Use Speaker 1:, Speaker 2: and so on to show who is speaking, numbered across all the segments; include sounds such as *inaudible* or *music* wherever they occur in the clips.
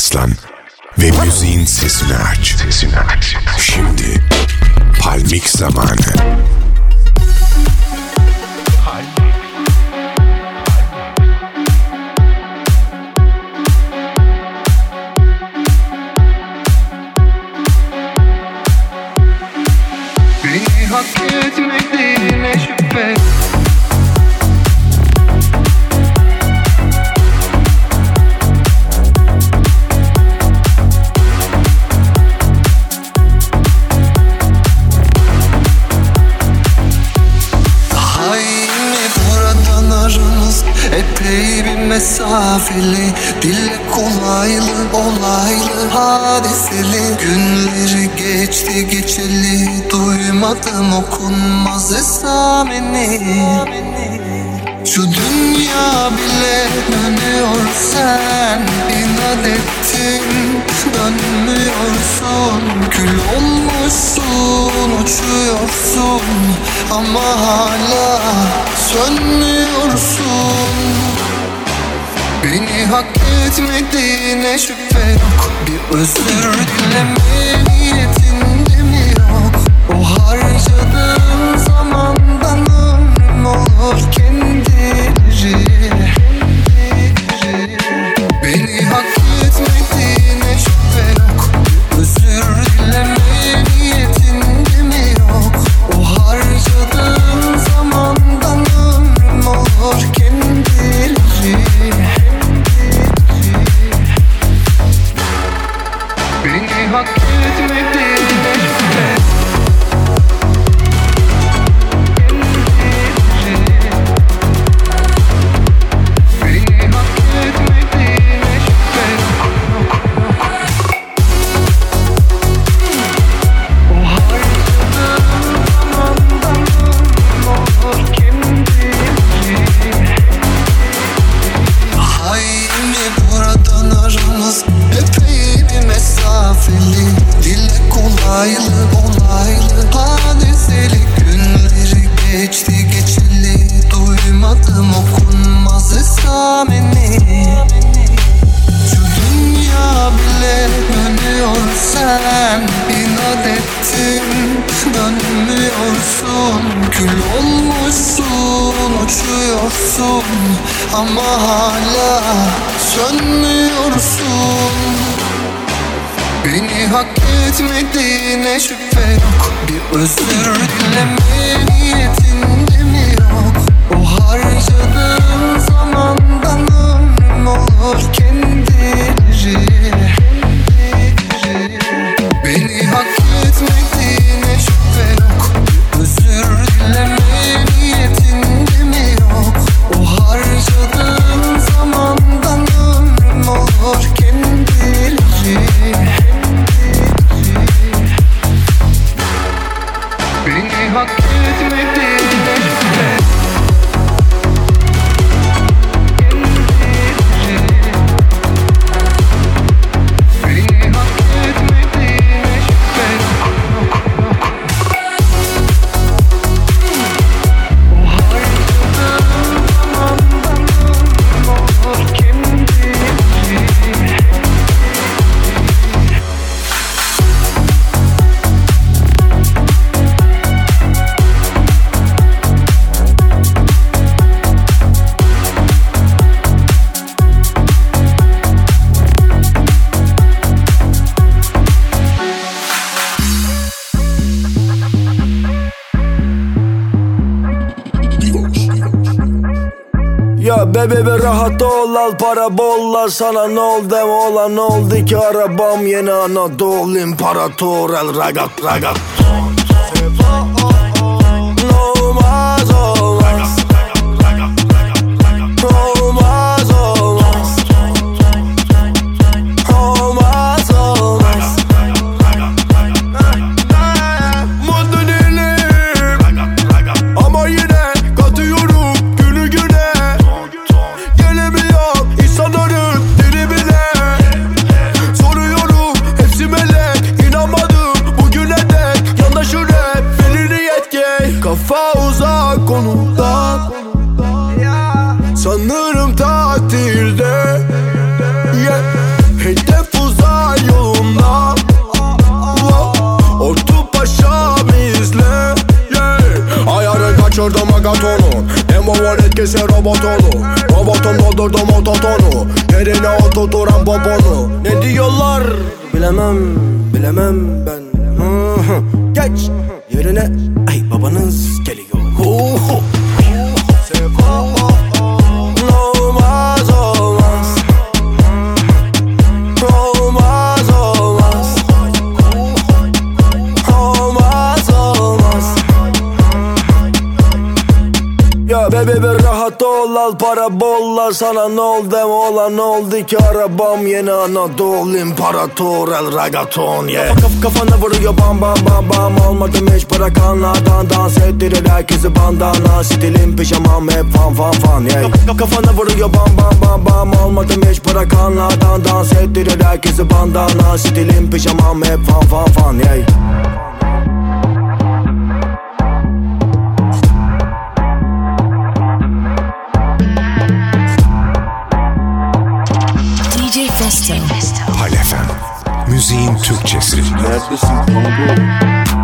Speaker 1: yaslan ve müziğin sesini aç. Sesini aç. Şimdi Palmik zamanı.
Speaker 2: Beni hak etmediğine şüphe mesafeli Dille kolaylı olaylı hadiseli. Günleri geçti geçeli duymadım okunmaz esameni. Şu dünya bile dönüyor sen inat ettin dönmüyorsun. Kül olmuşsun uçuyorsun ama hala sönmüyorsun Beni hak etmediğine şüphe yok. Bir özür dileme niyetinde mi yok? O harcadığın zamandan ömrüm olur
Speaker 3: bebe be rahat ol al para bolla sana. Ne oldu olan oldu ki arabam? Yeni Anadolu imparator el ragat ragat como todo. Al para bolla Sana ne oldu olan oldu ki? Arabam Yeni Anadolu imparator el ragaton yeah. Kaf kafana vuruyor bam bam bam bam. Almadım hiç bırakanlardan Dans ettirir herkesi bandana. Stilim pijamam hep fan fan fan yeah. Kaf- Kafana vuruyor bam bam bam bam. Almadım hiç bırakanlardan Dans ettirir herkesi bandana. Stilim pijamam hep fan fan fan yeah
Speaker 4: DJ Festo.
Speaker 5: Pal FM. Müziğin Türkçesi.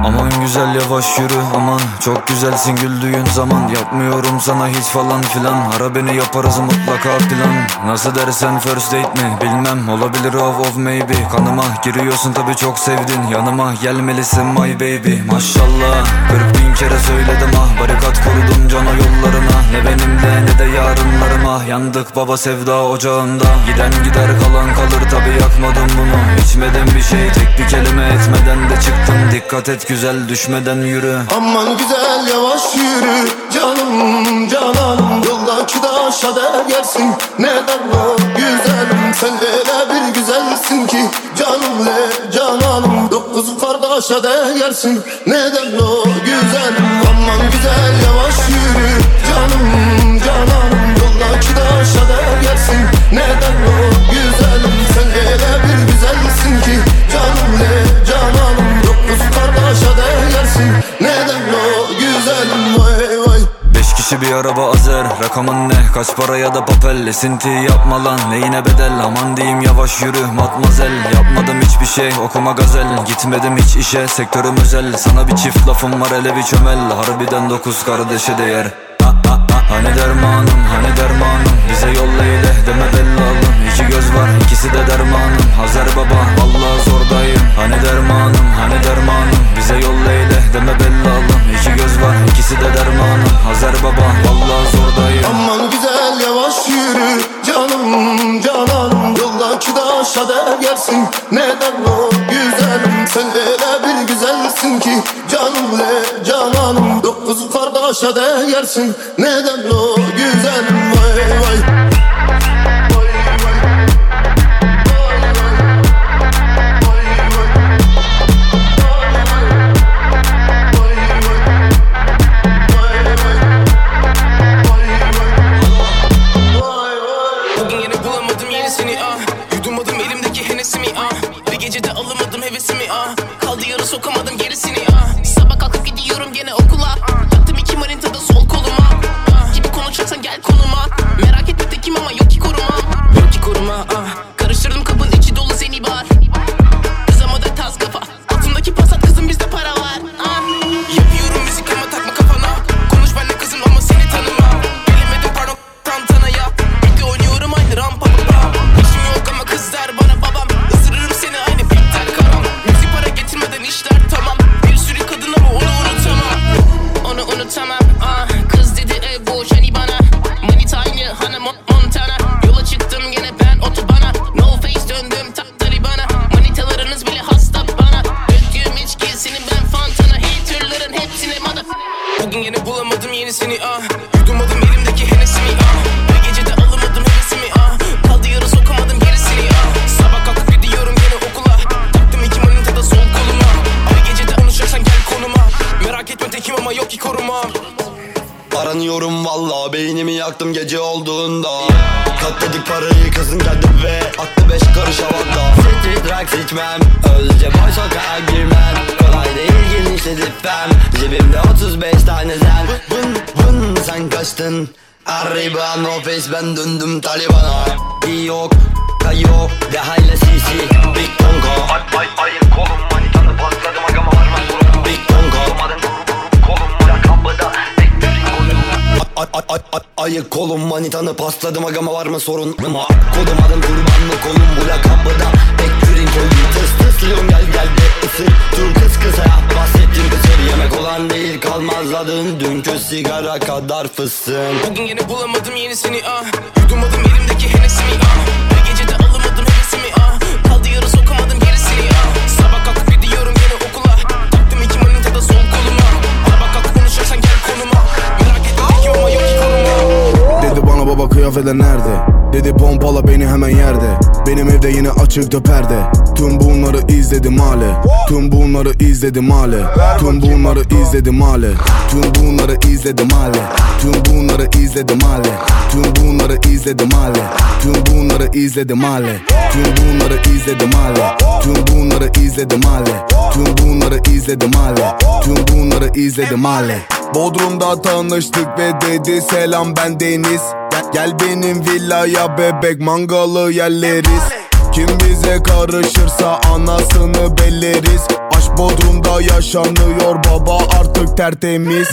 Speaker 6: Aman güzel yavaş yürü aman. Çok güzelsin güldüğün zaman. Yapmıyorum sana hiç falan filan. Ara beni yaparız mutlaka plan. Nasıl dersen first date mi? Bilmem. Olabilir of of maybe. Kanıma giriyorsun tabi çok sevdin. Yanıma gelmelisin my baby. Maşallah. 40 bin kere söyledim ah. Barikat kurdum cana yollarına. Ne benimle ne de yarınlarıma. Yandık baba sevda ocağında. Giden gider kalan kalır tabi yakmadım bunu. İçmedim bir şey. Tek bir kelime etmeden de çıktım. Dikkat et güzel düşmeden yürü.
Speaker 7: Aman güzel yavaş yürü. Canım cananım Yoldaki taşa değersin neden o güzelim Sen öyle bir güzelsin ki. Canım le cananım Dokuz kardeşe değersin neden o güzelim. Aman güzel yavaş yürü. Canım cananım Yoldaki taşa değersin neden o güzelim Sen öyle bir güzelsin ki. Canım le cananım
Speaker 6: kişi bir araba azer. Rakamın ne? Kaç para ya da papel? Esinti yapma lan. Neyine bedel? Aman diyeyim yavaş yürü matmazel. Yapmadım hiçbir şey okuma gazel. Gitmedim hiç işe sektörüm özel. Sana bir çift lafım var hele bir çömel. Harbiden dokuz kardeşe değer. Ha, ha, ha. Hani dermanım hani dermanım? Bize yolla eyle deme bellalım. İki göz var ikisi de dermanım. Hazer baba vallahi zordayım. Hani dermanım hani dermanım? Bize yolla eyle deme bellalım. İki göz var ikisi de dermanım Hazer baba vallahi zordayım.
Speaker 7: Aman güzel yavaş yürü. Canım cananım Yoldaki taşa değersin neden o güzelim Sen öyle bir güzelsin ki. Canım le cananım Dokuz kardeşe değersin neden o içmem Özce boy sokağa girmem. Kolay değil genişledi fem Cebimde 35 tane zen. Vın vın sen kaçtın. Arriba no face ben döndüm Taliban'a. Yok kayo Dehayla sisi. Big Tonka
Speaker 8: Ay ay ayın kolum manitanı patladım agama varmaz durum
Speaker 7: Big
Speaker 8: vurup vurup kolum
Speaker 7: Ay ay ay ay
Speaker 8: ayık kolum Manitanı pasladım. Agama var mı sorun? Ma kodum adım kurbanlı kolum Bu lakabı da Ekürün kolum Tıs tıslıyorum gel gel de ısır. Dur kız kısa bahsettiğim kısır Yemek olan değil. Kalmaz adın Dünkü sigara kadar fısın
Speaker 7: Bugün yine bulamadım yenisini ah. Yudumladım elimdeki
Speaker 9: baba kıyafetler nerede? Dedi pompala beni hemen yerde Benim evde yine açıktı perde Tüm bunları izledim hale Tüm bunları izledim hale Tüm bunları izledim hale Tüm bunları izledim hale Tüm bunları izledim hale Tüm bunları izledim hale Tüm bunları izledim hale Tüm bunları izledim hale Tüm bunları izledim hale Tüm bunları izledim hale Tüm bunları izledim hale Bodrum'da tanıştık ve dedi selam ben Deniz Gel, benim villaya bebek mangalı yerleriz. Kim bize karışırsa anasını belleriz. Aşk Bodrum'da yaşanıyor baba artık tertemiz.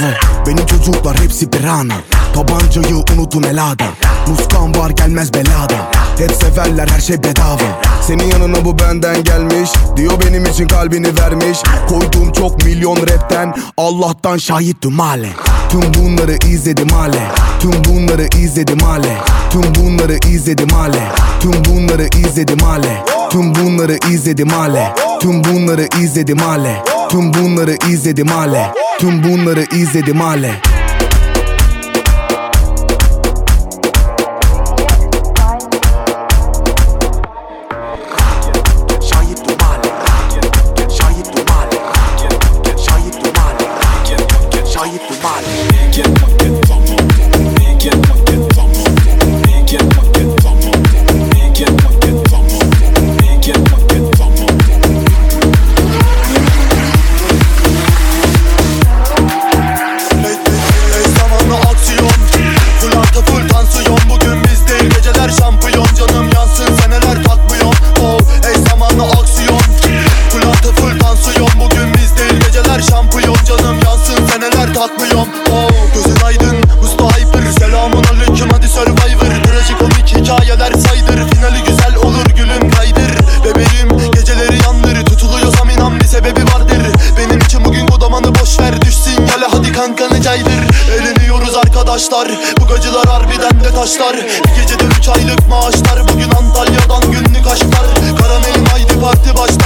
Speaker 9: Benim çocuklar hepsi pirana Tabancayı unutun elada. Muskan var gelmez belada. Hep severler her şey bedava. Senin yanına bu benden gelmiş. Diyor benim için kalbini vermiş. Koyduğum çok milyon rapten Allah'tan şahittim hale Tüm bunları izledim hale. Tüm bunları izledim hale. Tüm bunları izledim hale. Tüm bunları izledim hale. Tüm bunları izledim hale. Tüm bunları izledim hale. Tüm bunları izledim hale. Tüm bunları izledim hale
Speaker 10: Arkadaşlar Bu gacılar harbiden de taşlar. Bir gecede üç aylık maaşlar. Bugün Antalya'dan günlük aşklar. Karamelim haydi parti başlar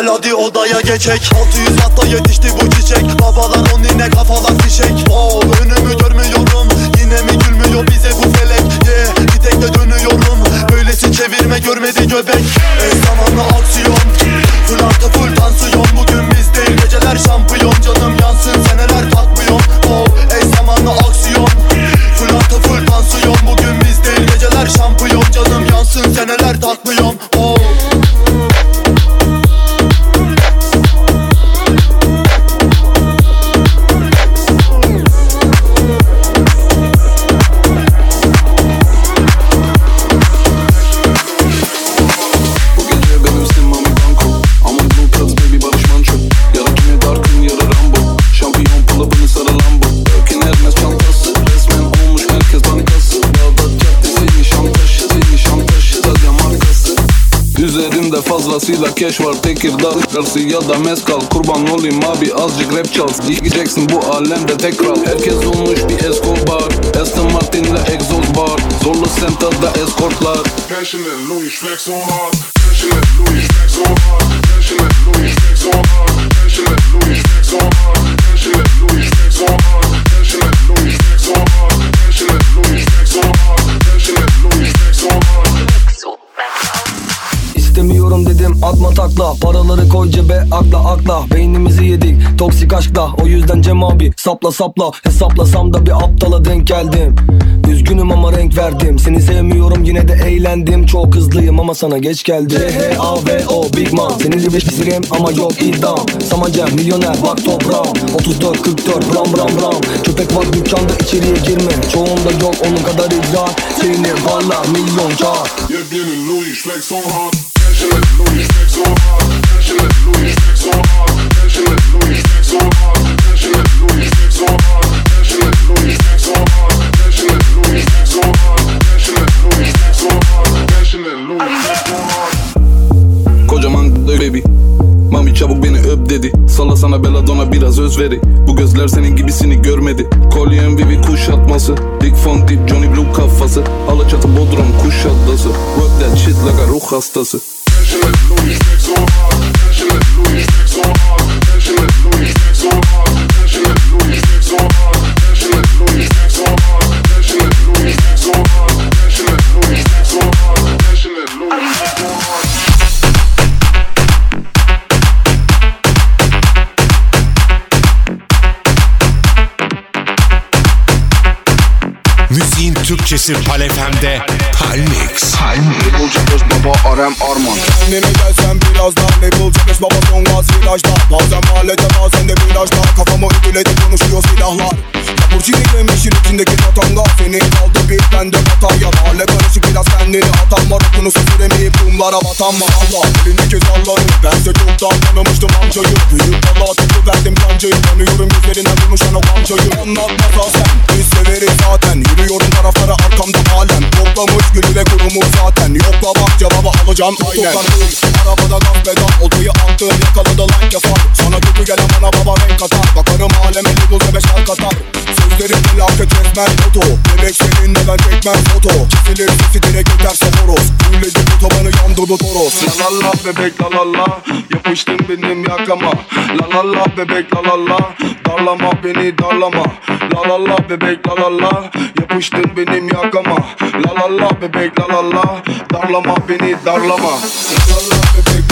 Speaker 10: Gel hadi odaya geçek. 600 watta yetişti bu çiçek. Babalar on yine kafalar fişek. Oh önümü görmüyorum. Yine mi gülmüyor bize bu felek? Yeah bir tek de dönüyorum. Böylesi çevirme görmedi göbek. Ey zamanlı aksiyon. Full artı full tansiyon. Bugün biz değil geceler şampiyon. Canım yansın seneler
Speaker 11: fazlasıyla keş var Tekirdağ Garsi da mezkal Kurban olayım abi azıcık rap çal Giyeceksin bu alemde tek kral Herkes olmuş bir Escobar Aston Martin'le egzoz bar Zorlu Center'da eskortlar
Speaker 3: Passionate Louis flex on hard. Passionate Louis flex on hard. Passionate Louis flex on hard. Passionate Louis flex on hard. Paraları koy cebe akla akla. Beynimizi yedik toksik aşkla. O yüzden Cem abi sapla sapla. Hesaplasam da bir aptala denk geldim. Üzgünüm ama renk verdim. Seni sevmiyorum yine de eğlendim. Çok hızlıyım ama sana geç geldi C-H-A-V-O Big Man. Senin gibi pisirim ama yok idam. Samacem milyoner bak toprağım. 34 44 bram bram bram Köpek var dükkanda içeriye girme. Çoğunda yok onun kadar idrak. Seni varlar milyon kar
Speaker 1: en Louis flex hard Kanske let Louis
Speaker 11: özveri Bu gözler senin gibisini görmedi. Kolyem Vivi kuşatması. Dick Funk Deep Johnny Blue kafası Alaçatı Bodrum kuş atlası Work that shit like a ruh hastası.
Speaker 1: Menschen Louis Schmeck so hart, Menschen Louis
Speaker 5: Schmeck Türkçesi Palefem'de Palmix.
Speaker 12: Bulacağız baba Arem Arman.
Speaker 9: Kendine gelsen biraz daha ne bulacakmış baba son gaz virajda. Bazen mahallede bazen de virajda. Kafamı ödüledi konuşuyor silahlar Lamborghini yemişin içindeki tatanga Senin kaldı bir bende batarya Mahalle karışık biraz kendini atan var Okunu süzüremeyip kumlara batan mı Allah elindeki zalları Bense çoktan tanımıştım amcayı. Büyük bala tepki verdim kancayı. Tanıyorum yüzlerine konuşan o amcayı Anlatmasa sen biz severiz zaten. Yürüyorum taraflara arkamda alem. Toplamış gülü ve kurumu zaten. Yokla bak cevabı alacağım aynen. Değil Arabada gaz pedal Oltayı attığım yakaladı like yapar. Sana kötü gelen bana baba renk katar. Bakarım aleme Lidl ve beşer katar. Sözlerim felaket resmen foto Bebek seninle ben çekmem foto? Kesilir sesi direkt öterse horoz. Fulledi otobanı yandırdı toros. La la la bebek la la la. Yapıştın benim yakama. La la la bebek la la la. Darlama beni darlama. La la la bebek la la la. Yapıştın benim yakama. La la la bebek la la la. Darlama beni darlama. La la la bebek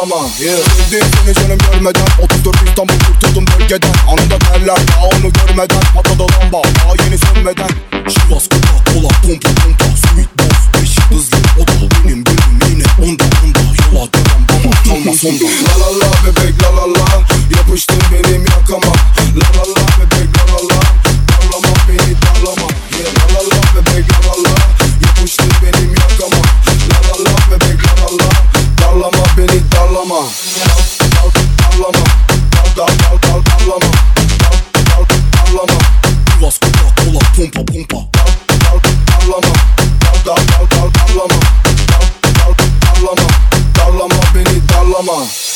Speaker 9: darlama yeah. Seni canım görmeden 34 İstanbul kurtuldum bölgeden. Anında derler ya onu görmeden. Patladı lamba daha yeni sönmeden. Şivas kola kola pompa pompa Sweet boss. Beş hızlı o da benim gönlüm yine onda onda. Yola devam bana kalma sonda. La la la bebek la la la. Yapıştın benim yakama. La la la bebek Come on. Dal dal dal Dal dal Dal dal Dal dal dal Dal dal beni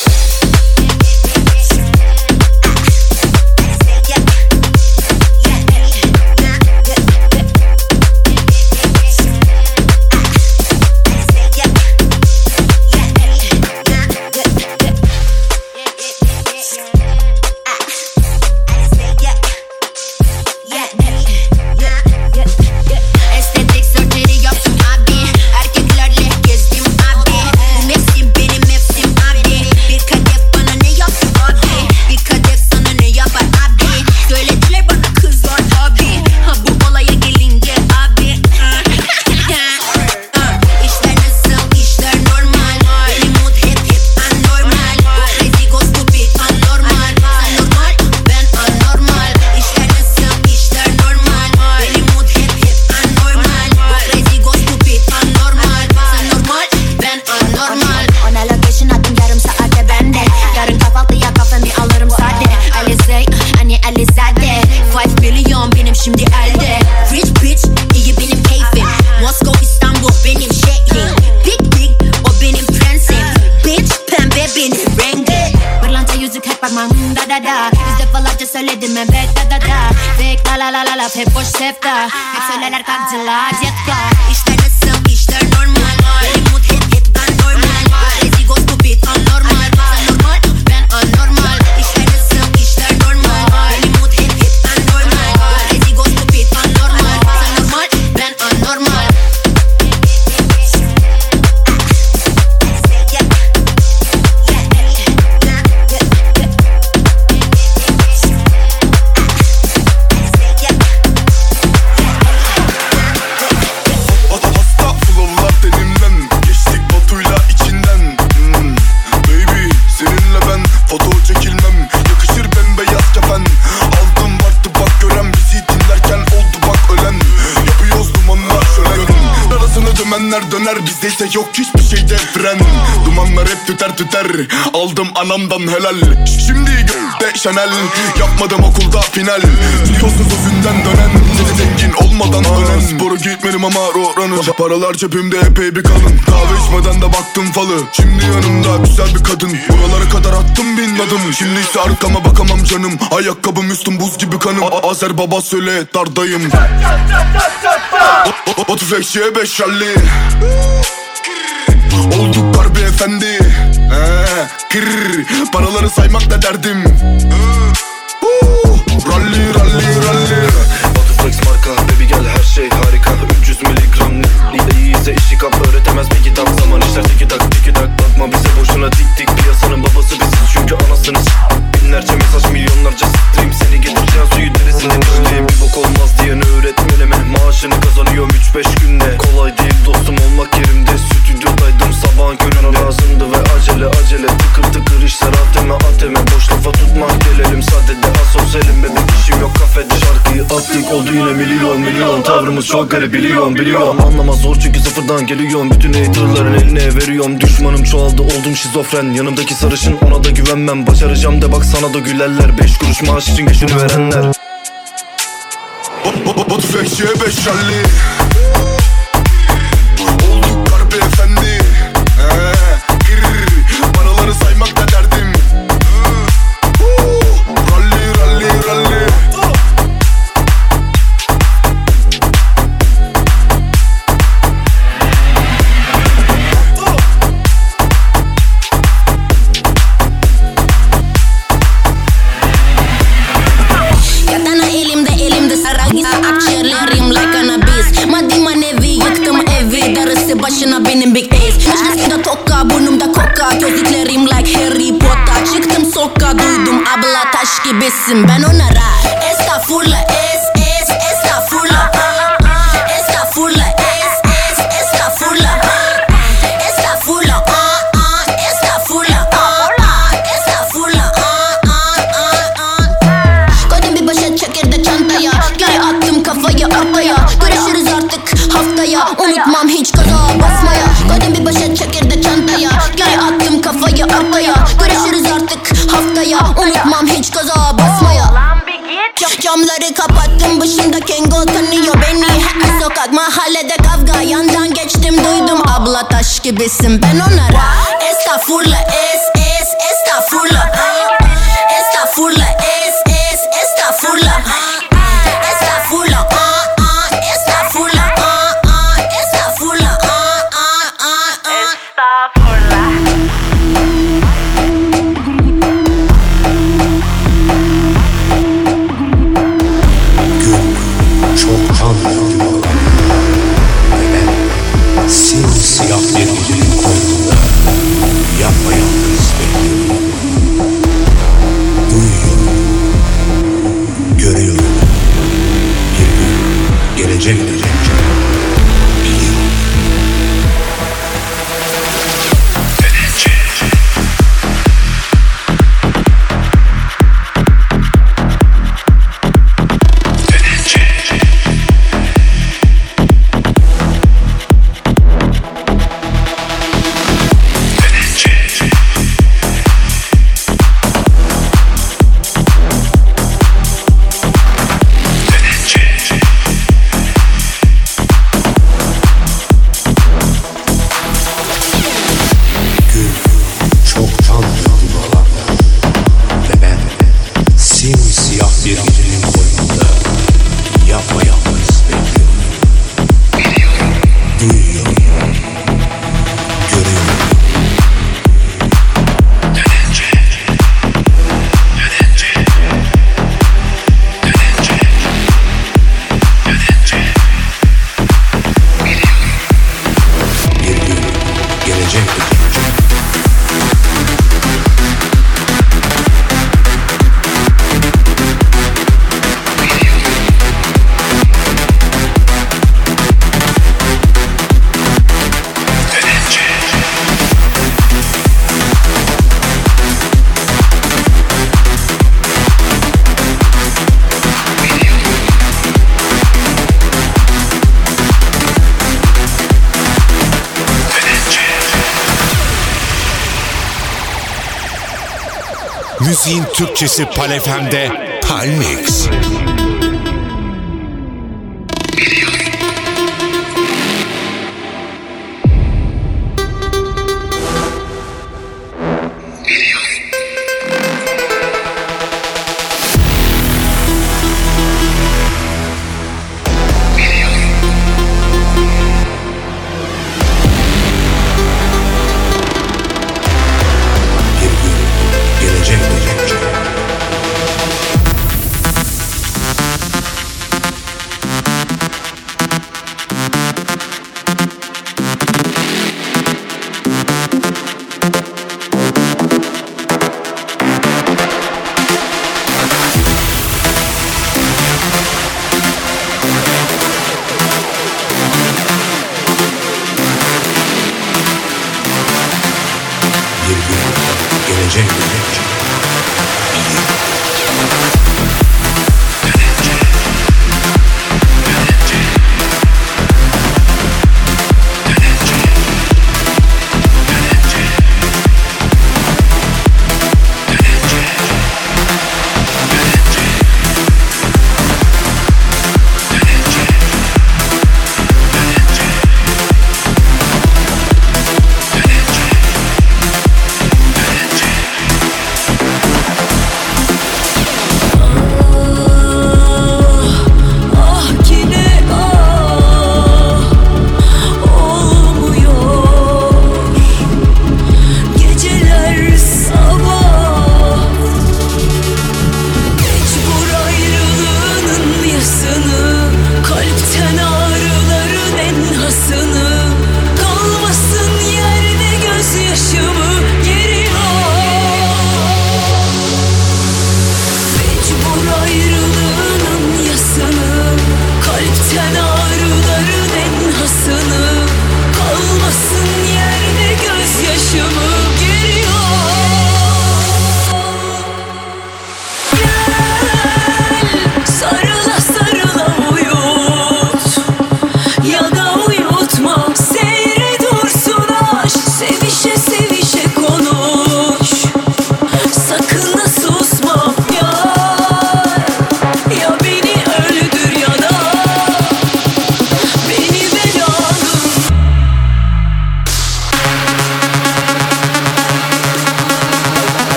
Speaker 13: Foto çekilmem Yakışır bembeyaz kefen. Aldım vardı bak gören Bizi dinlerken oldu bak ölen. Yapıyoruz dumanlar şölen. Arasını dümenler döner Bizde ise yok hiçbir şeyde fren Dumanlar hep tüter tüter Aldım anamdan helal. Şimdi de Chanel Yapmadım okulda final. Biliyorsun sözünden dönen zengin olmadan dönen Spora gitmedim ama roranı. Paralar cebimde epey bir kalın. Kahve içmeden de baktım falı. Şimdi yanımda güzel bir kadın. Buralara kadar attım bin adım Şimdi ise arkama bakamam canım. Ayakkabım üstüm buz gibi kanım. A- Azer baba söyle dardayım. Otuz ekşiye beş ralli Olduk harbi efendi. He, kır, Paraları saymak da derdim. Huu, Ralli ralli
Speaker 14: Butterflex marka. Baby gel her şey harika. 300 miligram ne iyiyse işi kap. Öğretemez bir kitap. Zaman işler tiki tak tiki tak. Bakma bize boşuna tik tik. Piyasanın babası biziz. Çünkü anasınız Binlerce mesaj milyonlarca stream. Seni getireceğim suyu derisinde pişliğim Bir bok olmaz diyen öğretmenime Maaşını kazanıyorum 3-5 günde. Kolay değil dostum olmak yerimde. Stüdyodaydım sabahın köründe. Lazımdı ve acele acele. Tıkır tıkır işler ateme ateme Boş lafa tutma gelelim. Sadede Asosyalim bebek işim yok kafede Şarkıyı attık. Oldu yine milyon milyon. Tavrımız çok garip biliyorum biliyorum. Anlamaz zor çünkü sıfırdan geliyorum. Bütün haterların eline veriyorum. Düşmanım çoğaldı oldum şizofren. Yanımdaki sarışın ona da güvenmem. Başaracağım de bak sana da gülerler Beş kuruş maaş için geçini verenler.
Speaker 13: Otuz ekşiye beş ralli Olduk harbi efendi
Speaker 15: taş gibisin Ben onlara taş gibisin ben
Speaker 5: Türkçesi Palefem'de Palmix.
Speaker 16: Bir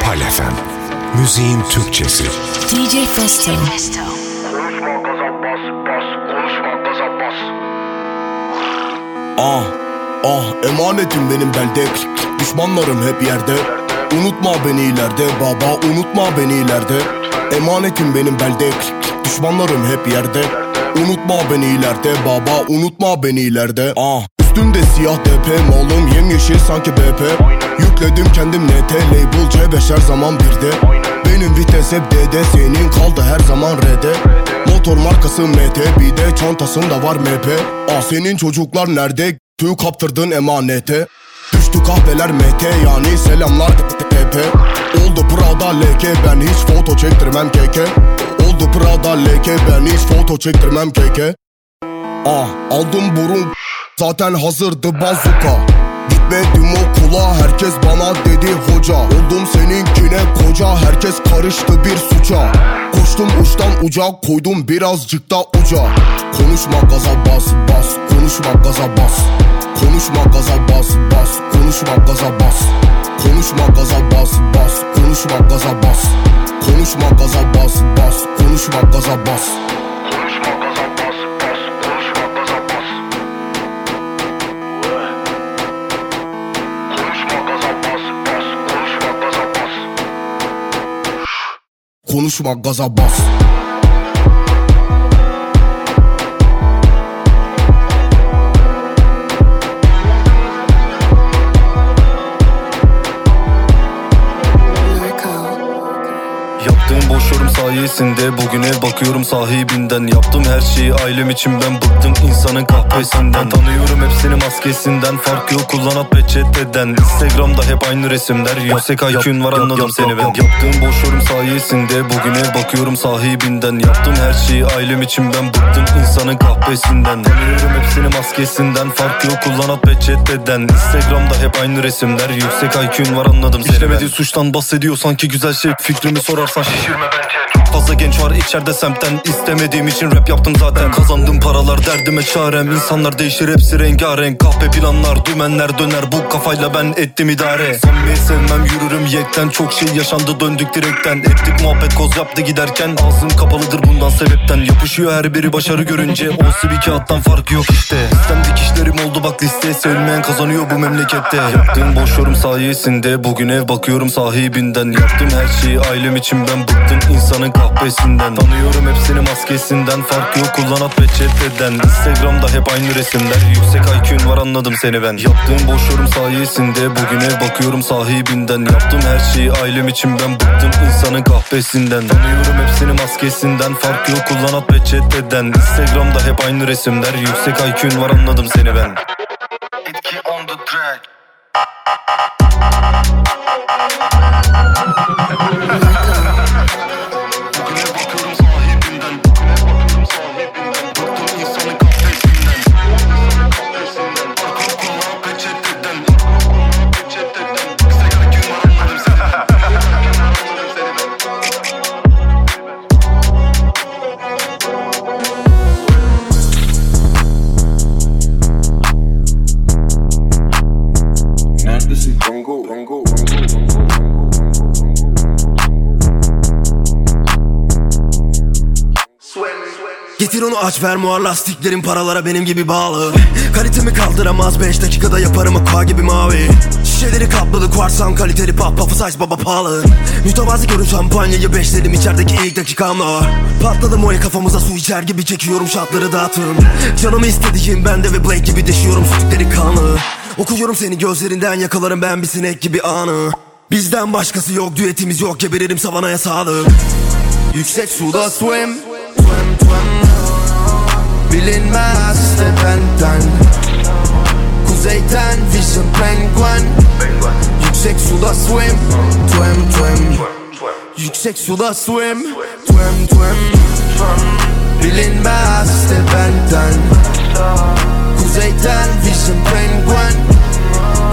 Speaker 16: Palefem, müziğin Türkçesi.
Speaker 4: DJ Festo.
Speaker 9: Ah, ah, emanetim benim bende. Düşmanlarım hep yerde. Unutma beni ileride baba, unutma beni ileride. Emanetim benim belde. Düşmanlarım hep yerde. Unutma beni ileride baba, unutma beni ileride. Ah, Üstünde siyah DP malım yemyeşil sanki BP Yükledim kendim NT label C5 her zaman birde. Benim vites hep DD senin kaldı her zaman R'de. Motor markası MT bir de çantasında var MP Ah senin çocuklar nerede? Tüy kaptırdın emanete. Düştü kahveler MT yani selamlar TP Oldu Prada leke ben hiç foto çektirmem keke Oldu Prada leke ben hiç foto çektirmem keke Ah aldım burun zaten hazırdı bazuka Gitmedim okula herkes bana dedi hoca. Oldum seninkine koca herkes karıştı bir suça. Koştum uçtan uca koydum birazcık da uca. Konuşma gaza bas bas konuşma gaza bas. Konuşma gaza bas bas konuşma gaza bas. Konuşma gaza bas bas konuşma gaza bas. Konuşma gaza bas bas konuşma gaza bas Konuşma gaza bas
Speaker 14: Yaptığım yorum sayesinde Bugüne bakıyorum sahibinden. Yaptım her şeyi ailem için ben bıktım insanın kahvesinden. Tanıyorum hepsini maskesinden. Fark yok kullanat peçeteden. Instagram'da hep aynı resimler. Yüksek IQ'un var anladım seni ben. Yaptığım boş yorum sayesinde Bugüne bakıyorum sahibinden. Yaptım her şeyi ailem için ben bıktım insanın kahvesinden. Tanıyorum hepsini maskesinden. Fark yok kullanat peçeteden. Instagram'da hep aynı resimler. Yüksek IQ'un var anladım seni İşlemediği suçtan bahsediyor sanki güzel şey. Fikrimi sorarsan şişirme bence fazla genç var içeride semtten İstemediğim için rap yaptım zaten. Kazandığım paralar derdime çarem. İnsanlar değişir hepsi rengarenk. Kahpe planlar dümenler döner. Bu kafayla ben ettim idare. Samimi sevmem yürürüm yekten. Çok şey yaşandı döndük direkten. Ettik muhabbet koz yaptı giderken. Ağzım kapalıdır bundan sebepten. Yapışıyor her biri başarı görünce. Olsa bir kağıttan farkı yok işte. Sistem dikişlerim oldu bak liste Sevmeyen kazanıyor bu memlekette. Yaptığım boş yorum sayesinde Bugün ev bakıyorum sahibinden. Yaptım her şeyi ailem için ben bıktım. İnsanın kahvesinden Tanıyorum hepsini maskesinden. Fark yok kullanat peçeteden Instagram'da hep aynı resimler. Yüksek IQ'un var anladım seni ben. Yaptığım yorum sayesinde Bugün ev bakıyorum sahibinden. Yaptım her şeyi ailem için ben bıktım insanın kahvesinden Tanıyorum hepsini maskesinden. Fark yok kullanat peçeteden Instagram'da hep aynı resimler. Yüksek IQ'un var anladım seni ben.
Speaker 10: Etki on the track. *laughs*
Speaker 17: Getir onu aç ver muar lastiklerin paralara benim gibi bağlı. Kalitemi kaldıramaz 5 dakikada yaparım aqua gibi mavi. Şişeleri kapladı kuarsan kaliteli pop pop size baba pahalı. Mütevazi görün şampanyayı beşledim içerideki ilk dakikamla. Patladım o el kafamıza su içer gibi çekiyorum şatları dağıtırım. Canımı istediğim bende ve Blake gibi deşiyorum sütükleri kanlı. Okuyorum seni gözlerinden yakalarım ben bir sinek gibi anı. Bizden başkası yok düetimiz yok geberirim savanaya sağlık. Yüksek suda swim Bilinmez de benden. Kuzeyden vision penguin Yüksek suda swim. Twim twim Yüksek suda swim. Twim twim Bilinmez de benden. Kuzeyden vision penguin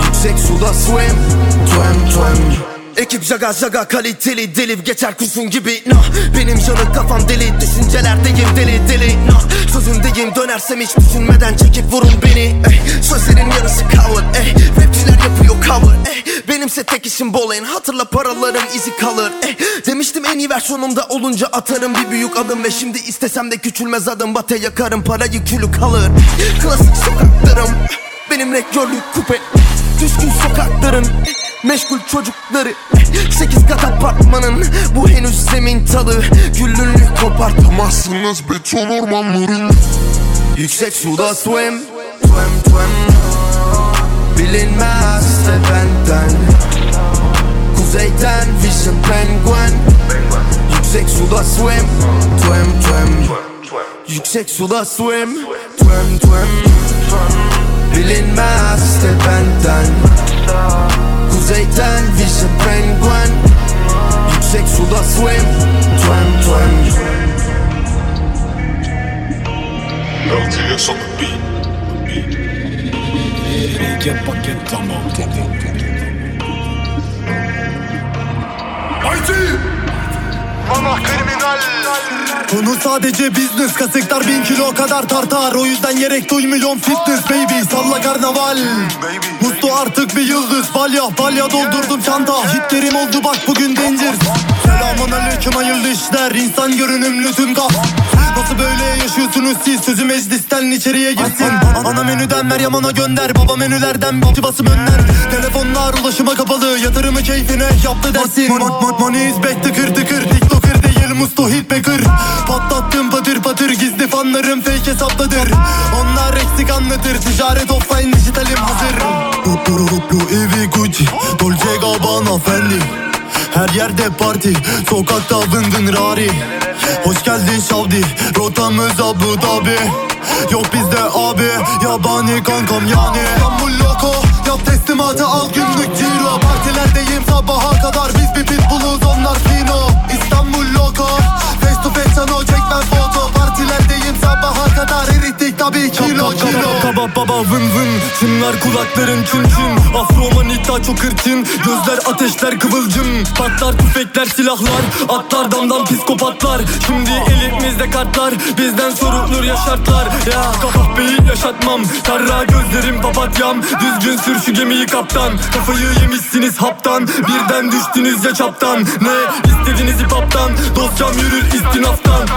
Speaker 17: Yüksek suda swim. Twim twim Ekip jaga jaga kaliteli delip geçer kurşun gibi nah Benim canım kafam deli düşüncelerdeyim deli deli nah Sözümdeyim dönersem hiç düşünmeden çekip vurun beni ey. Sözlerin yarısı cover ey. Rapçiler yapıyor cover ey. Benim Benimse tek işim bolayın Hatırla paralarım izi kalır eh, Demiştim en iyi versiyonumda olunca atarım bir büyük adım Ve şimdi istesem de küçülmez adım Bate yakarım parayı külü kalır Klasik sokaklarım Benim rektörlük kupe Düşkün sokakların Meşgul çocukları. Sekiz kat apartmanın Bu henüz zemin talı Güllünü kopartamazsınız beton ormanların Yüksek suda swim. Twem twem. Bilinmez de benden. Kuzeyden vision penguin. Yüksek suda swim. Twem twem. Yüksek suda swim. Twem twem. Bilinmez Swim Twem twem
Speaker 18: LTS on the beat.
Speaker 19: Paket paket tamam tamam
Speaker 20: Haydi! Bana kriminal
Speaker 10: Konu sadece business Kasıklar bin kilo kadar tartar. O yüzden gerek duymuyorum fitness baby. Salla karnaval. Musto artık bir yıldız. Balya balya doldurdum çanta. Hitlerim oldu bak bugün danger Selamun aleyküm hayırlı işler. İnsan görünümlü tüm kaf Nasıl böyle yaşıyorsunuz siz? Sözü meclisten içeriye girsin. Ana menüden Meryem ana gönder. Baba menülerden babacı basım önler. Telefonlar ulaşıma kapalı. Yatırımı keyfine yaptı dersin. Mon mon money is back tıkır tıkır TikToker değil musto hitmaker Patlattım patır patır Gizli fanlarım fake hesapladır. Onlar eksik anlatır. Ticaret offline dijitalim hazır. Louis V Gucci. Dolce Gabbana Fendi her yerde parti Sokakta vındın rari. Hoş geldin Şavdi Rotamız Abu Dhabi. Yok bizde abi Yabani kankam yani. İstanbul loko Yap teslimatı al günlük ciro. Partilerdeyim sabaha kadar Biz bir pitbulluz onlar fino. İstanbul loko Face to face sana çekmem foto Partilerdeyim sabaha kadar Erittik tabii kilo kilo. Kaba baba vın vın. Çınlar kulakların çın çın Afro manita çok hırçın Gözler ateşler kıvılcım. Patlar tüfekler silahlar. Atlar damdan psikopatlar. Şimdi elimizde kartlar. Bizden sorulur yaşartlar Ya kahpeyi yaşatmam. Karra gözlerim papatyam. Düzgün sür şu gemiyi kaptan. Kafayı yemişsiniz haptan. Birden düştünüz ya çaptan. Ne istediniz hip hop'tan Dosyam yürür istinaftan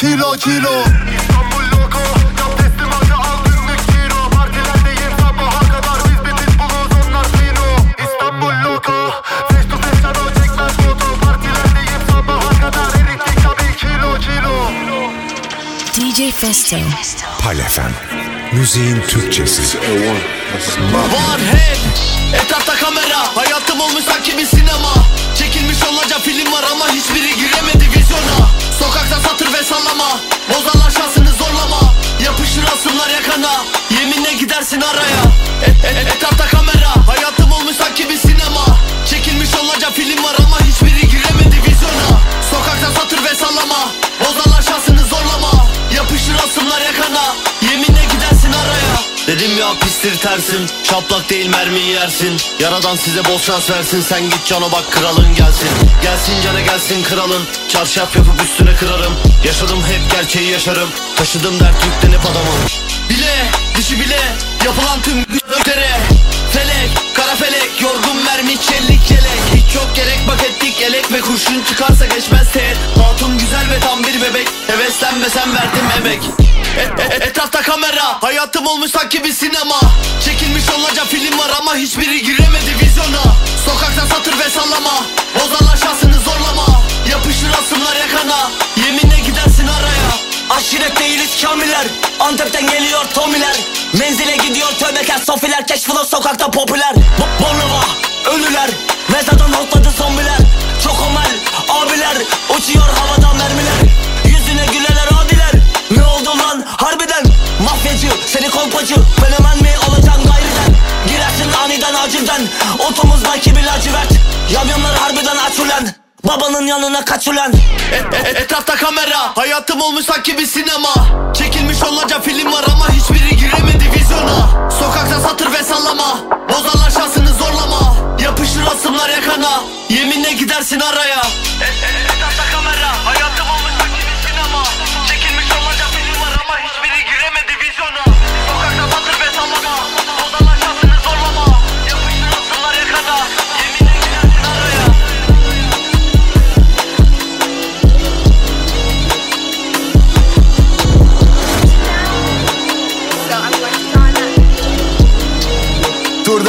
Speaker 10: kilo kilo
Speaker 20: İstanbul loko Yap teslimatı al günlük ciro Partilerdeyim sabaha kadar Biz bir pitbulluz onlar fino İstanbul loko Face to face sana çekmem foto Partilerdeyim sabaha kadar Erittik tabii kilo kilo
Speaker 4: DJ Festo.
Speaker 5: Palefem. Müziğin Türkçesi.
Speaker 16: Hep Etrafta Hayatım olmuş sanki bir sinema. Çekilmiş onlarca film var ama hiçbiri giremedi vizyona. Sokakta satır ve sallama. Bozarlar şansını zorlama. Yapışır asımlar yakana. Yeminle gidersin araya. E- e- Etrafta kamera. Hayatım olmuş sanki bir sinema. Çekilmiş onlarca film var ama hiçbiri giremedi vizyona. Sokakta satır ve sallama. Bozarlar şansını zorlama. Yapışır asımlar yakana. Yeminle gidersin araya Dedim ya pistir tersin Şaplak değil mermiyi yersin. Yaradan size bol şans versin Sen git cana bak kralın gelsin. Gelsin cana gelsin kralın Çarşaf yapıp üstüne kırarım. Yaşadım hep gerçeği yaşarım Taşıdım dert yüklenip adamım Bile dışı bile Yapılan tüm güçlere Felek kara felek Yorgun mermi çellik yok gerek bak ettik elek Ve kurşun çıkarsa geçmez teğet. Hatun güzel ve tam bir bebek. Heveslenmesen verdim emek. E- e- Etrafta kamera. Hayatım olmuş sanki bir sinema. Çekilmiş onlarca film var ama hiçbiri giremedi vizyona. Sokakta satır ve sallama. Bozarlar
Speaker 21: Değiliz kamiler Antep'ten geliyor tomiler. Menzile gidiyor tövbekar sofiler Keşfıla sokakta popüler. B- Bornova ölüler. Mezardan hopladı zombiler. Çok omel abiler. Uçuyor havada mermiler. Yüzüne güleler adiler Ne oldu lan? Harbiden Mafyacı seni kolpacı. Fenomen mi olacaksın gayriden? Girersin aniden acilden. Otumuzdaki bir lacivert. Yamyamlar harbiden aç ulan
Speaker 22: Babanın yanına kaç ulan?
Speaker 16: E- e- etrafta kamera. Hayatım olmuş sanki bir sinema. Çekilmiş onlarca film var ama hiçbiri giremedi vizyona. Sokakta satır ve sallama. Bozarlar şansını zorlama. Yapışır asımlar yakana. Yeminle gidersin araya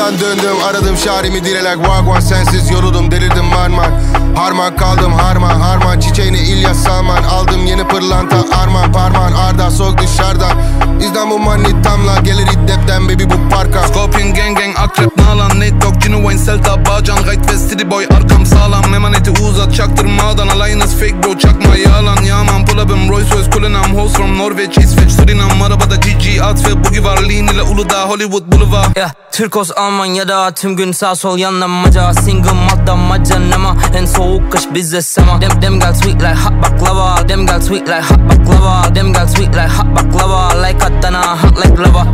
Speaker 13: Turdan döndüm aradım şarimi direlek Wagwan sensiz yoruldum delirdim marman Harman kaldım harman harman. Çiçeğini İlyas Salman. Aldım yeni pırlanta arman parmağın Arda soğuk dışarıdan İstanbul manitamla gelir iddepten baby bu parka.
Speaker 11: Scorpion gang gang akrep nalan. Nate Dogg Genuine Selta Bağcan Right West City Boy. Arkam sağlam Emaneti uzat çaktırmadan Alayınız fake bro çakma yalan Yaman. Pull up'ım Rolls Royce kullanam Host from Norveç İsveç Surinam Arabada GG at ve boogie var Lean ile Uludağ Hollywood Boulevard.
Speaker 23: Yeah, Türkos Almanya'da tüm gün sağ sol yanlamaca. Single malta macanama En soğuk kış bizde sema. Dem, dem gal sweet like hot baklava. Dem gal sweet like hot baklava. Dem gal sweet like hot baklava. Like Adana hot like lava.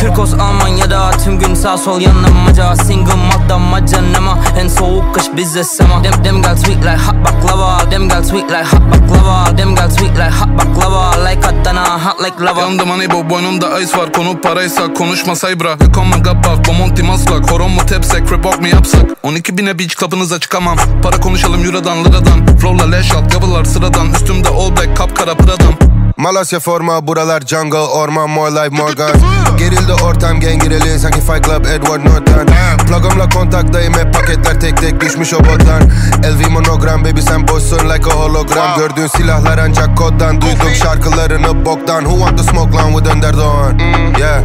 Speaker 23: Türkos Almanya'da tüm gün sağ sol yanlamaca. Single malta macanama En soğuk kış bizde sema. Dem, dem gal sweet like hot baklava. Dem gal sweet like hot baklava. Dem gal sweet like hot baklava. Like Adana hot like lava.
Speaker 11: Yandım hani bu boynumda ice var. Konu paraysa konuşma saybra. Yıkama gabbak Bomonti maslak. Horon mu tepsek Report mu yapsak? 12 bine beach kapınıza çıkamam. Para konuşalım euradan liradan. Flowla leş alt gavalar sıradan. Üstümde all black kapkara pıradan
Speaker 13: Malasya forma buralar jungle orman more life Morgan Gerildi ortam gengireli sanki Fight Club Edward Norton. Plug'ımla kontaktayım hep paketler tek tek düşmüş o bottan LV monogram baby sen boşsun like a hologram. Gördüğün silahlar ancak koddan duydum şarkılarını boktan. Who want to smoke lan with Önder Doğan Yeah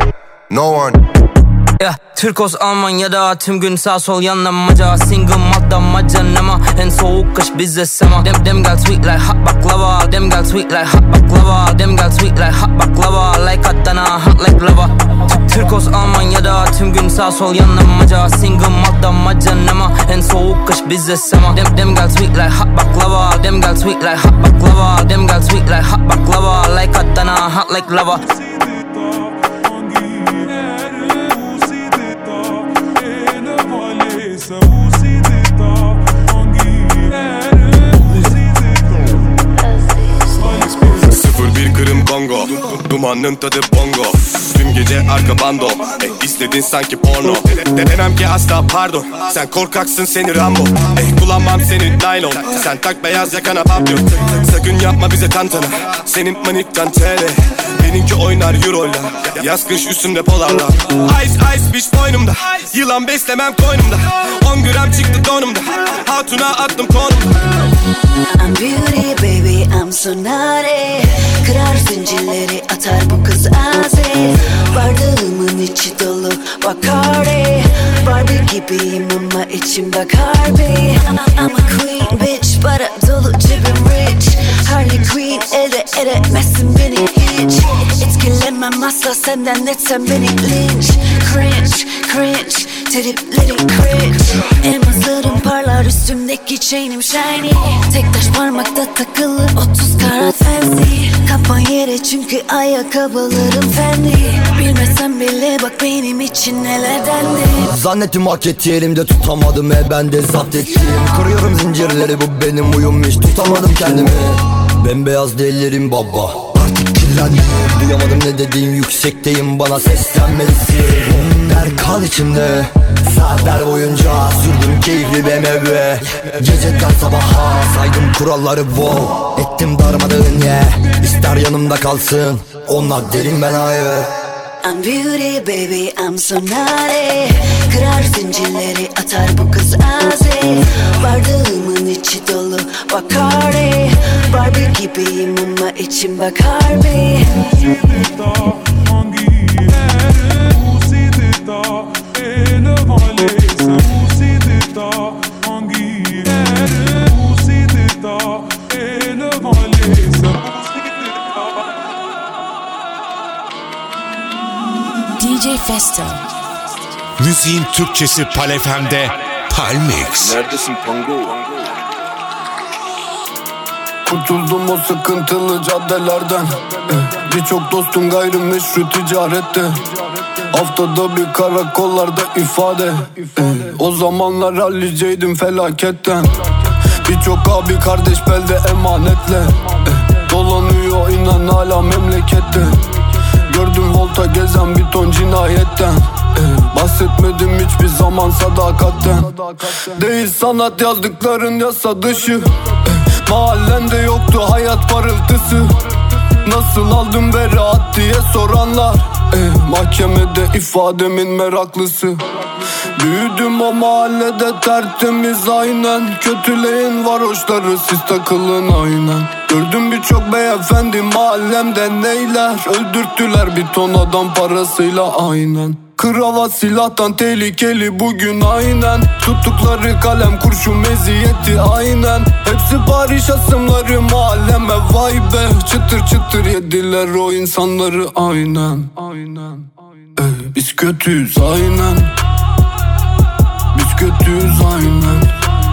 Speaker 13: no one
Speaker 23: Yeah, Türkos Almanya'da tüm gün sağ sol yanlamaca. Single malta macanama. En soğuk kış bizde sema. Dem, dem gal sweet like hot baklava. Dem gal sweet like hot baklava. Dem gal sweet like hot baklava. Like Adana hot like lava. Türkos Almanya'da tüm gün sağ sol yanlamaca. Single malta macanama. En soğuk kış bizde sema. Dem, dem gal sweet like hot baklava. Dem gal sweet like hot baklava. Dem gal sweet like hot baklava. Like Adana hot like lava
Speaker 24: bir kırım Kongo Dumanın tadı bongo. Tüm gece arka bando. Eh, istedin sanki porno. De- Demem ki asla pardon. Sen korkaksın seni Rambo. Eh, Kullanmam seni naylon. Sen tak beyaz yakana papyon Sakın yapma bize tantana. Senin maniktan TL Benimki oynar euroyla. Yaz kış üstümde polarla. Ice ice bitch boynumda. Yılan beslemem koynumda. 10 gram çıktı donumda. Hatuna attım konumda
Speaker 25: I'm beauty baby I'm so naughty Zincirleri atar bu kız azi Bardağımın içi dolu Bacardi Barbie gibiyim ama içim Bacardi I'm a queen bitch para dolu cebim rich. Harley Quinn elde edemezsin beni hiç. Etkilenmem asla senden etsem beni linç. Cringe cringe Triplerin cringe. Elmaslarım parlar üstümdeki chainim shiny. Tek taş parmakta takılı 30 karat fancy. Kafan yere çünkü ayakkabılarım fendi. Bilmesem bile bak benim için neler dendi.
Speaker 8: Zannettim hak etti elimde tutamadım e ben de zapt ettim. Kırıyorum zincirleri bu benim uyum hiç tutamadım kendimi. Bembeyaz dellerim baba. Artık kirlendim. Duyamadım ne dediğim yüksekteyim. Bana seslenmelisin. Der kal içimde Saatler boyunca sürdüm keyifli BMW Geceden sabaha saydım kuralları wow Ettim darmadağın ye yeah. İster yanımda kalsın Onlar derin ben ayrı
Speaker 25: I'm beauty baby I'm so naughty. Kırar zincirleri atar bu kız azi Bardağımın içi dolu Bacardi. Barbie gibiyim ama içim Bacardi.
Speaker 4: DJ Festo.
Speaker 5: Müziğin Türkçesi Palefem'de Palmix.
Speaker 24: Neredesin Pango?
Speaker 2: Kurtuldum o sıkıntılı caddelerden Birçok dostum gayrimeşru ticarette Haftada bir karakollarda ifade O zamanlar halliceydim felaketten Birçok abi kardeş belde emanetle Dolanıyor inan hala memlekette Gördüm volta gezen bir ton cinayetten. Eh, Bahsetmedim hiçbir zaman sadakatten. Değil sanat yazdıkların yasa dışı. Eh, Mahallende yoktu hayat parıltısı. Nasıl aldım beraat diye soranlar eh, Mahkemede ifademin meraklısı. Büyüdüm o mahallede tertemiz aynen. Kötüleyin varoşları siz takılın aynen. Gördüm birçok beyefendi mahallemde neyler? Öldürttüler bir ton adam parasıyla aynen Kravat silahtan tehlikeli bugün aynen. Tuttukları kalem kurşun meziyeti aynen. Hepsi Paris asımları mahalleme vay be. Çıtır çıtır yediler o insanları aynen. Eh, Biz kötüyüz aynen. Biz kötüyüz aynen.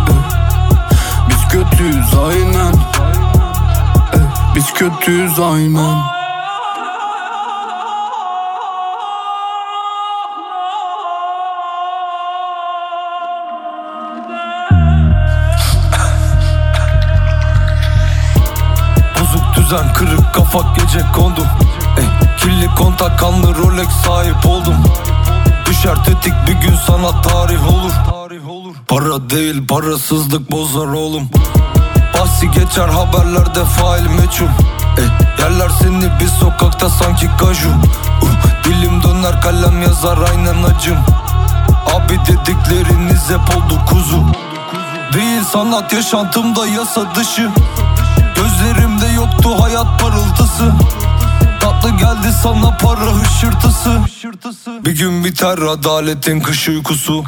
Speaker 2: Eh, Biz kötüyüz aynen. Eh, Biz kötüyüz aynen
Speaker 6: düzen kırık kafa gece kondum. Ey, Kirli kontak kanlı Rolex sahip oldum. Düşer tetik bir gün sana tarih olur. Para değil parasızlık bozar oğlum. Bahsi geçer haberlerde fail meçhul. Ey, Yerler seni bir sokakta sanki kaju uh, Dilim döner kalem yazar aynen acım. Abi dedikleriniz hep oldu kuzu. Değil sanat yaşantımda yasa dışı. Gözlerimde yoktu hayat parıltısı. Tatlı geldi sana para hışırtısı. Bir gün biter adaletin kış uykusu.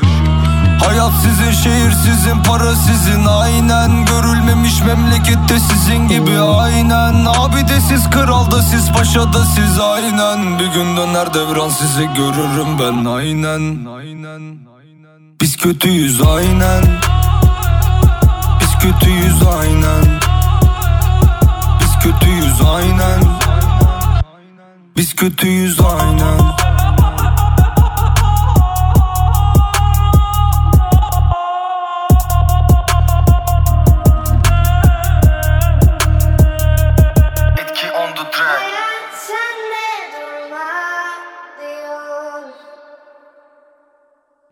Speaker 6: Hayat sizin şehir sizin para sizin. Aynen Görülmemiş memlekette sizin gibi. Aynen Abi de siz kralda siz paşada siz. Aynen Bir gün döner devran sizi görürüm ben. Aynen. Biz kötüyüz aynen. Biz kötüyüz aynen kötüyüz aynen. Biz kötüyüz aynen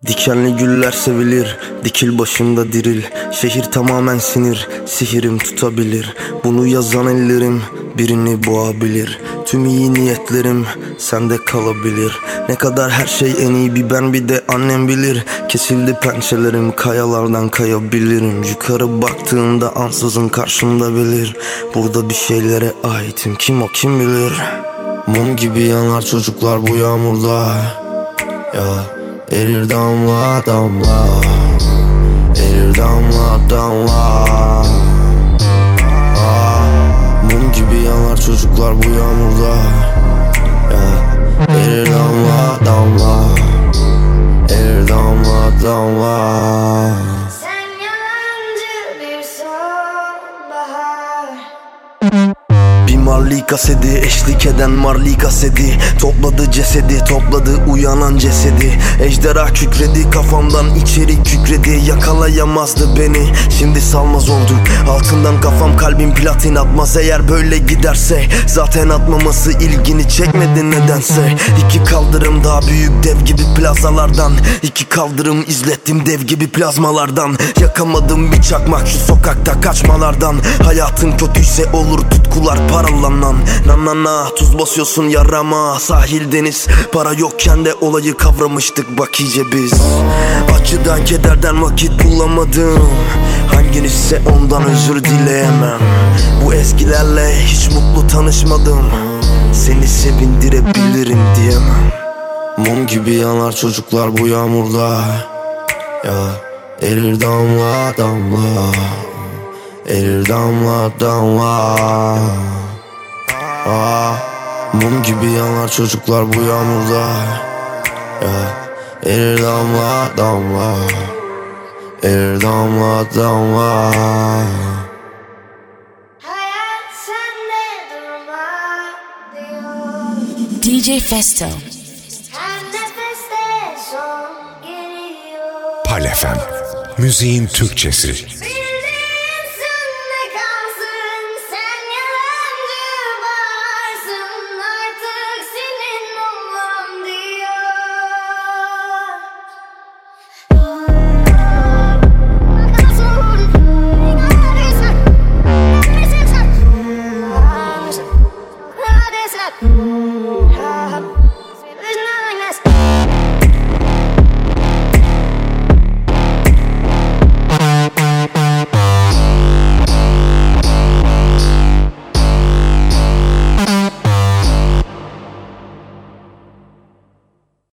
Speaker 17: Dikenli güller sevilir, dikil başında diril. Şehir tamamen sinir, sihirim tutabilir. Bunu yazan ellerim birini boğabilir. Tüm iyi niyetlerim sende kalabilir. Ne kadar her şey en iyi bir ben bir de annem bilir. Kesildi pençelerim kayalardan kayabilirim. Yukarı baktığımda ansızın karşımda bilir. Burada bir şeylere aitim kim o kim bilir? Mum gibi yanar çocuklar bu yağmurda. Ya Erir damla damla. Erir damla damla. Ah, Mum gibi yanar çocuklar bu yağmurda. Ya. Erir damla damla. Erir damla damla Bir marli kaseti eşlik eden marli kaseti Topladı cesedi topladı uyanan cesedi. Ejderha kükredi kafamdan içeri kükredi. Yakalayamazdı beni şimdi salmaz oldu Altından kafam kalbim platin atmaz. Eğer böyle giderse Zaten atmaması ilgini çekmedi nedense. İki kaldırım daha büyük dev gibi plazalardan. İki kaldırım izlettim dev gibi plazmalardan. Yakamadım bir çakmak şu sokakta kaçmalardan. Hayatın kötüyse olur tutkular paralanan Na na na. Tuz basıyorsun yarama. Sahil deniz. Para yokken de olayı kavramıştık bak iyice biz. Acıdan kederden vakit bulamadım. Hanginizse ondan özür dileyemem. Bu eskilerle hiç mutlu tanışmadım. Seni sevindirebilirim diyemem. Mum gibi yanar çocuklar bu yağmurda. Ya erir damla damla. Erir damla damla Aa, mum gibi yanar çocuklar bu yağmurda. Yeah. Erir damla damla. Erir damla damla.
Speaker 26: DJ Festo.
Speaker 5: Palefem Müziğin Türkçesi.